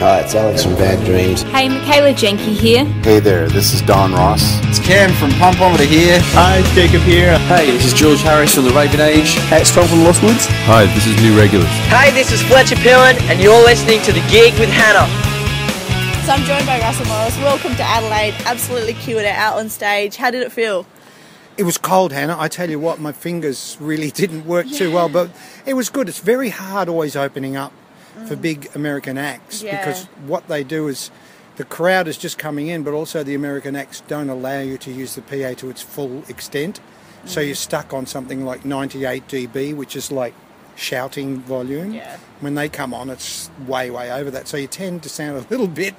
Hi, it's Alex from Bad Dreams. Hey, Michaela Jenke here. Hey there, this is Don Ross. It's Cam from Pump Pumpometer here. Hi, it's Jacob here. Hey, this is George Harris from the Raven Age. Hey, it's Tom from Lost Woods. Hi, this is New Regulars. Hey, this is Fletcher Pillen, and you're listening to The Gig with Hannah. So I'm joined by Russell Morris. Welcome to Adelaide. Absolutely killed it out on stage. How did it feel? It was cold, Hannah. I tell you what, my fingers really didn't work yeah. too well, but it was good. It's very hard always opening up mm. for big American acts yeah. because what they do is the crowd is just coming in, but also the American acts don't allow you to use the PA to its full extent. Mm. So you're stuck on something like 98 dB, which is like shouting volume. Yeah. When they come on, it's way, way over that. So you tend to sound a little bit,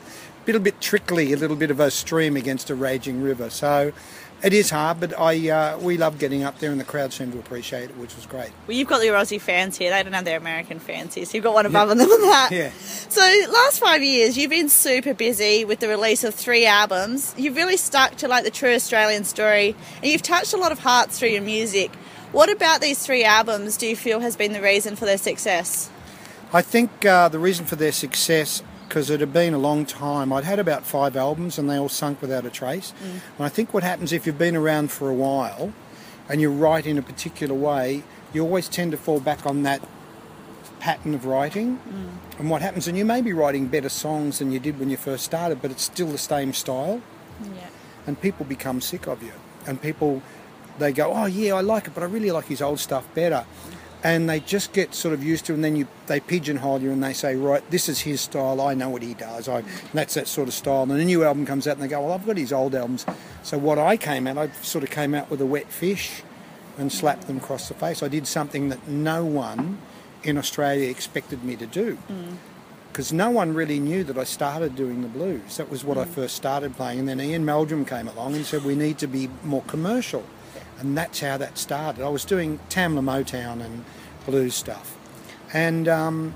little bit trickly, a little bit of a stream against a raging river. So it is hard, but I uh, we love getting up there, and the crowd seemed to appreciate it, which was great. Well, you've got your Aussie fans here; they don't have their American fans here, so you've got one above yeah. them on that. Yeah. So, last five years, you've been super busy with the release of three albums. You've really stuck to like the true Australian story, and you've touched a lot of hearts through your music. What about these three albums do you feel has been the reason for their success? I think uh, the reason for their success because it had been a long time. I'd had about five albums and they all sunk without a trace. Mm. And I think what happens if you've been around for a while and you write in a particular way, you always tend to fall back on that pattern of writing. Mm. And what happens, and you may be writing better songs than you did when you first started, but it's still the same style. Yeah. And people become sick of you. And people, they go, oh yeah, I like it, but I really like his old stuff better and they just get sort of used to it and then you they pigeonhole you and they say right this is his style. I know what he does. I that's that sort of style. And a new album comes out and they go well I've got his old albums. So what I came out I sort of came out with a wet fish and slapped them across the face. I did something that no one in Australia expected me to do. Because mm. no one really knew that I started doing the blues. That was what mm. I first started playing. And then Ian Meldrum came along and said we need to be more commercial and that's how that started. I was doing Tamla Motown and blues stuff, and um,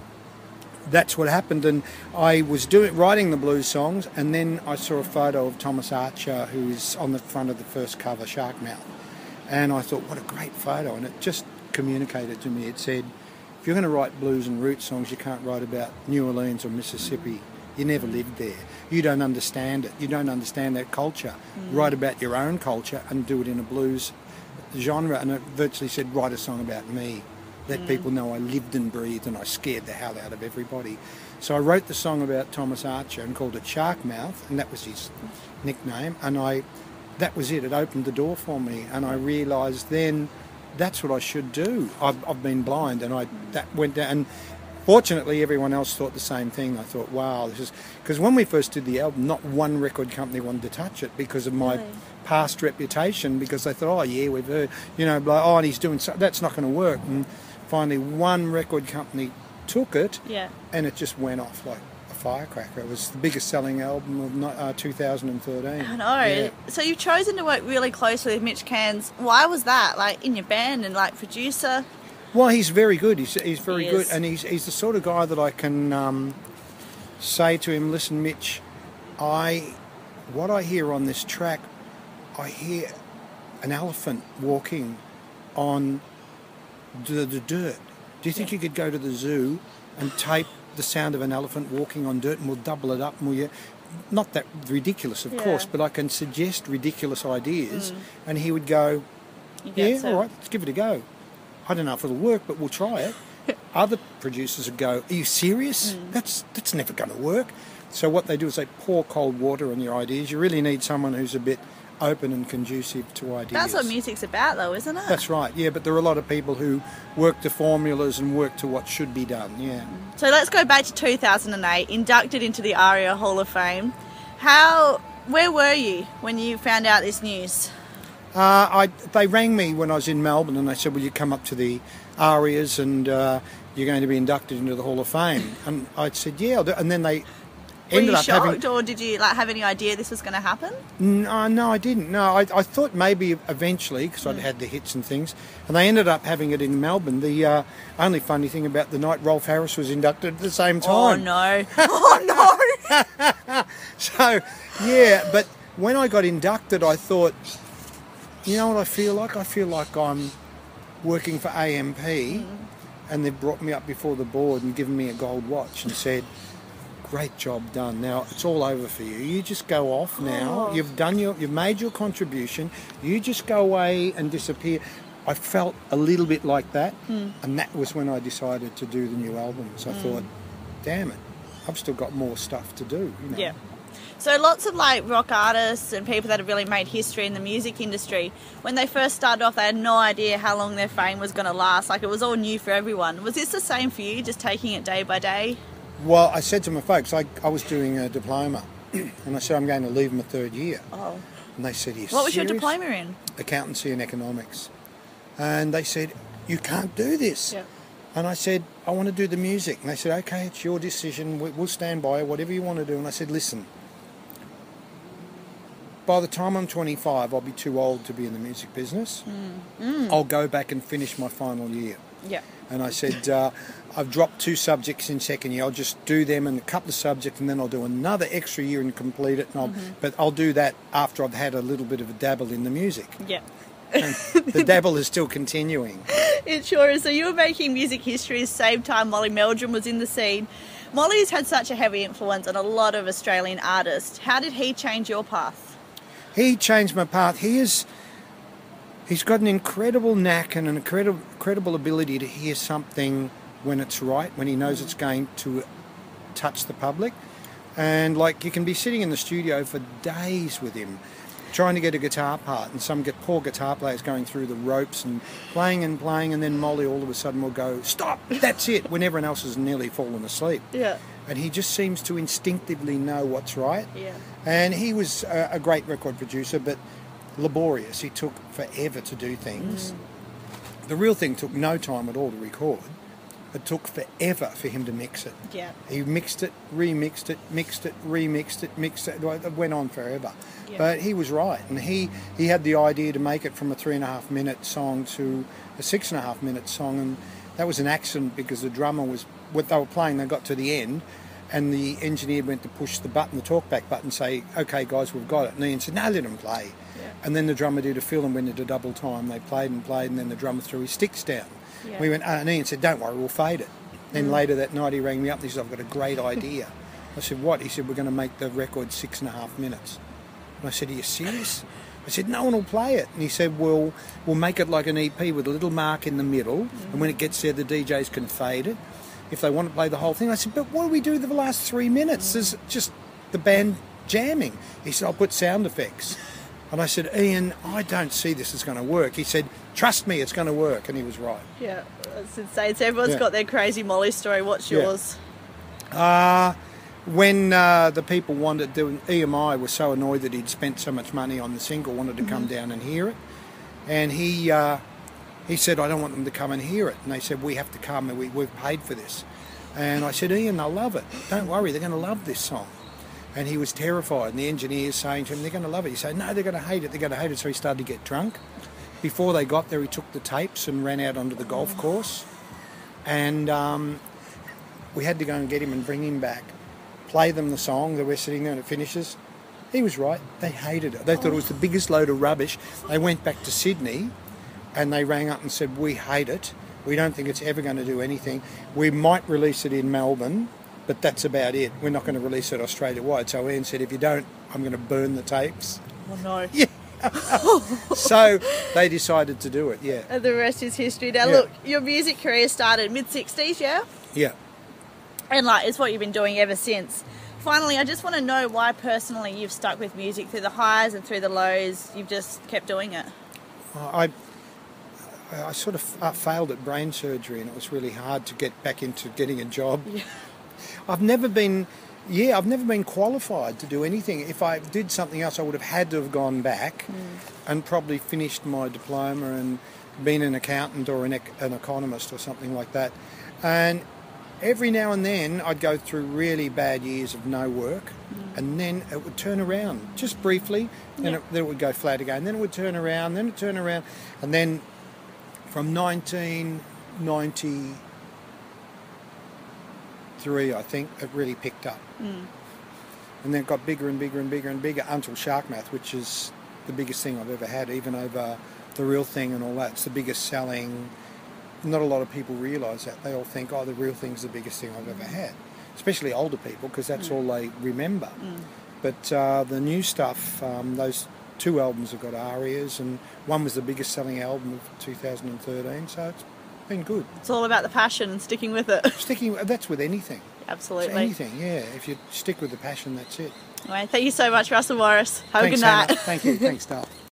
that's what happened. And I was doing writing the blues songs, and then I saw a photo of Thomas Archer, who is on the front of the first cover, Sharkmouth, and I thought, what a great photo! And it just communicated to me. It said, if you're going to write blues and root songs, you can't write about New Orleans or Mississippi. You never lived there. You don't understand it. You don't understand that culture. Mm. Write about your own culture and do it in a blues genre, and it virtually said, write a song about me. Let mm. people know I lived and breathed and I scared the hell out of everybody. So I wrote the song about Thomas Archer and called it Sharkmouth, and that was his nickname. And I, that was it. It opened the door for me, and I realised then that's what I should do. I've, I've been blind, and I that went down. And fortunately, everyone else thought the same thing. I thought, wow, this is because when we first did the album, not one record company wanted to touch it because of my really? past reputation. Because they thought, oh yeah, we've heard, you know, like, oh, and he's doing so, that's not going to work. And finally, one record company took it, yeah. and it just went off like a firecracker. It was the biggest selling album of uh, 2013. I know. Yeah. So you've chosen to work really closely with Mitch Cairns. Why was that? Like in your band and like producer. Well, he's very good. He's, he's very he good, and he's, he's the sort of guy that I can um, say to him, "Listen, Mitch, I what I hear on this track, I hear an elephant walking on the, the dirt. Do you think yeah. you could go to the zoo and tape the sound of an elephant walking on dirt, and we'll double it up, and we'll." Not that ridiculous, of yeah. course, but I can suggest ridiculous ideas, mm. and he would go, "Yeah, all right, let's give it a go." I don't know if it'll work, but we'll try it. Other producers would go, Are you serious? Mm. That's, that's never going to work. So what they do is they pour cold water on your ideas. You really need someone who's a bit open and conducive to ideas. That's what music's about, though, isn't it? That's right, yeah, but there are a lot of people who work to formulas and work to what should be done, yeah. So let's go back to 2008, inducted into the ARIA Hall of Fame. How, where were you when you found out this news? Uh, I, they rang me when I was in Melbourne and they said, Will you come up to the ARIAs and uh, you're going to be inducted into the Hall of Fame? And I said, Yeah. I'll do." And then they were you shocked, having... or did you like have any idea this was going to happen? No, no, I didn't. No, I, I thought maybe eventually because mm. I'd had the hits and things, and they ended up having it in Melbourne. The uh, only funny thing about the night, Rolf Harris was inducted at the same oh, time. Oh no! oh no! so yeah, but when I got inducted, I thought you know what I feel like? I feel like I'm working for AMP mm. and they've brought me up before the board and given me a gold watch and said, great job done. Now it's all over for you. You just go off now. Oh. You've done your, you've made your contribution. You just go away and disappear. I felt a little bit like that, Hmm. and that was when I decided to do the new album. So I thought, damn it, I've still got more stuff to do. You know? Yeah. So lots of like rock artists and people that have really made history in the music industry, when they first started off, they had no idea how long their fame was going to last. Like it was all new for everyone. Was this the same for you, just taking it day by day? Well, I said to my folks, I, I was doing a diploma, and I said I'm going to leave my third year, Oh. and they said, yes. What was your diploma in? accountancy and economics. And they said, You can't do this. Yeah. And I said, I want to do the music. And they said, Okay, it's your decision. We- We'll stand by whatever you want to do. And I said, Listen, by the time I'm 25, I'll be too old to be in the music business. Mm, mm. I'll go back and finish my final year. Yeah. And I said, uh, I've dropped two subjects in second year. I'll just do them and a couple of subjects, and then I'll do another extra year and complete it. And I'll, mm-hmm. But I'll do that after I've had a little bit of a dabble in the music. Yeah. And the dabble is still continuing. It sure is. So you were making music history at the same time Molly Meldrum was in the scene. Molly's had such a heavy influence on a lot of Australian artists. How did he change your path? He changed my path. He is. He's got an incredible knack and an incredible, incredible ability to hear something when it's right, when he knows it's going to touch the public. And like you can be sitting in the studio for days with him, trying to get a guitar part, and some get poor guitar players going through the ropes and playing and playing, and then Molly all of a sudden will go, "Stop! That's it!" when everyone else has nearly fallen asleep. Yeah. And he just seems to instinctively know what's right. Yeah. And he was a, a great record producer, but laborious. He took forever to do things. Mm. The real thing took no time at all to record. It took forever for him to mix it. Yeah. He mixed it, remixed it, mixed it, remixed it, mixed it. It went on forever. Yeah. But he was right, and he he had the idea to make it from a three and a half minute song to a six and a half minute song, and that was an accident because the drummer was what they were playing. They got to the end, and the engineer went to push the button, the talkback button, say, "Okay, guys, we've got it." And Ian said, "No, let them play." Yeah. And then the drummer did a fill and went into double time. They played and played, and then the drummer threw his sticks down. Yeah. We went, oh, and Ian said, "Don't worry, we'll fade it." Then mm. later that night, he rang me up and he said, "I've got a great idea." I said, "What?" He said, "We're going to make the record six and a half minutes." And I said, Are you serious? I said, No one will play it. And he said, Well, we'll make it like an EP with a little mark in the middle, and when it gets there, the DJs can fade it if they want to play the whole thing. I said, But what do we do the last three minutes? There's just the band jamming. He said, I'll put sound effects. And I said, Ian, I don't see this is going to work. He said, Trust me, it's going to work. And he was right. Yeah. That's insane. So everyone's Yeah. got their crazy Molly story. What's Yeah. yours? Uh, when uh, the people wanted, the EMI was so annoyed that he'd spent so much money on the single, wanted to come down and hear it, and he uh, he said, "I don't want them to come and hear it." And they said, "We have to come, and we, we've paid for this." And I said, "Ian, they'll love it. Don't worry, they're going to love this song." And he was terrified, and the engineer's saying to him, "They're going to love it." He said, "No, they're going to hate it. They're going to hate it." So he started to get drunk. Before they got there, he took the tapes and ran out onto the golf course, and um, we had to go and get him and bring him back, play them the song that we're sitting there and it finishes. He was right. They hated it. They thought it was the biggest load of rubbish. They went back to Sydney and they rang up and said, We hate it. We don't think it's ever going to do anything. We might release it in Melbourne, but that's about it. We're not going to release it Australia wide. So Ian said, If you don't, I'm going to burn the tapes. Oh no. Yeah. so they decided to do it, yeah. And the rest is history. Now, Yeah. look, your music career started mid 60s, yeah? Yeah. And like, it's what you've been doing ever since. Finally, I just want to know why personally you've stuck with music through the highs and through the lows. You've just kept doing it. I, I sort of uh, failed at brain surgery, and it was really hard to get back into getting a job. Yeah. I've never been, yeah, I've never been qualified to do anything. If I did something else, I would have had to have gone back and probably finished my diploma and been an accountant or an, ec- an economist or something like that. And every now and then, I'd go through really bad years of no work, mm. and then it would turn around just briefly, and Yeah. it, then it would go flat again. Then it would turn around, then it turn around, and then from 1993, I think, it really picked up. Mm. And then it got bigger and bigger and bigger and bigger until Sharkmouth, which is the biggest thing I've ever had, even over the real thing and all that. It's the biggest selling. Not a lot of people realise that. They all think, oh, the real thing's the biggest thing I've ever had. especially older people, because that's all they remember. Mm. But uh, the new stuff, um, those two albums have got ARIAs, and one was the biggest selling album of 2013, so it's been good. It's all about the passion and sticking with it. Sticking, that's with anything. It's Absolutely. anything, yeah. If you stick with the passion, that's it. Anyway, thank you so much, Russell Morris. Have Thanks, a good night. Hannah. Thank you. Thanks, Dale.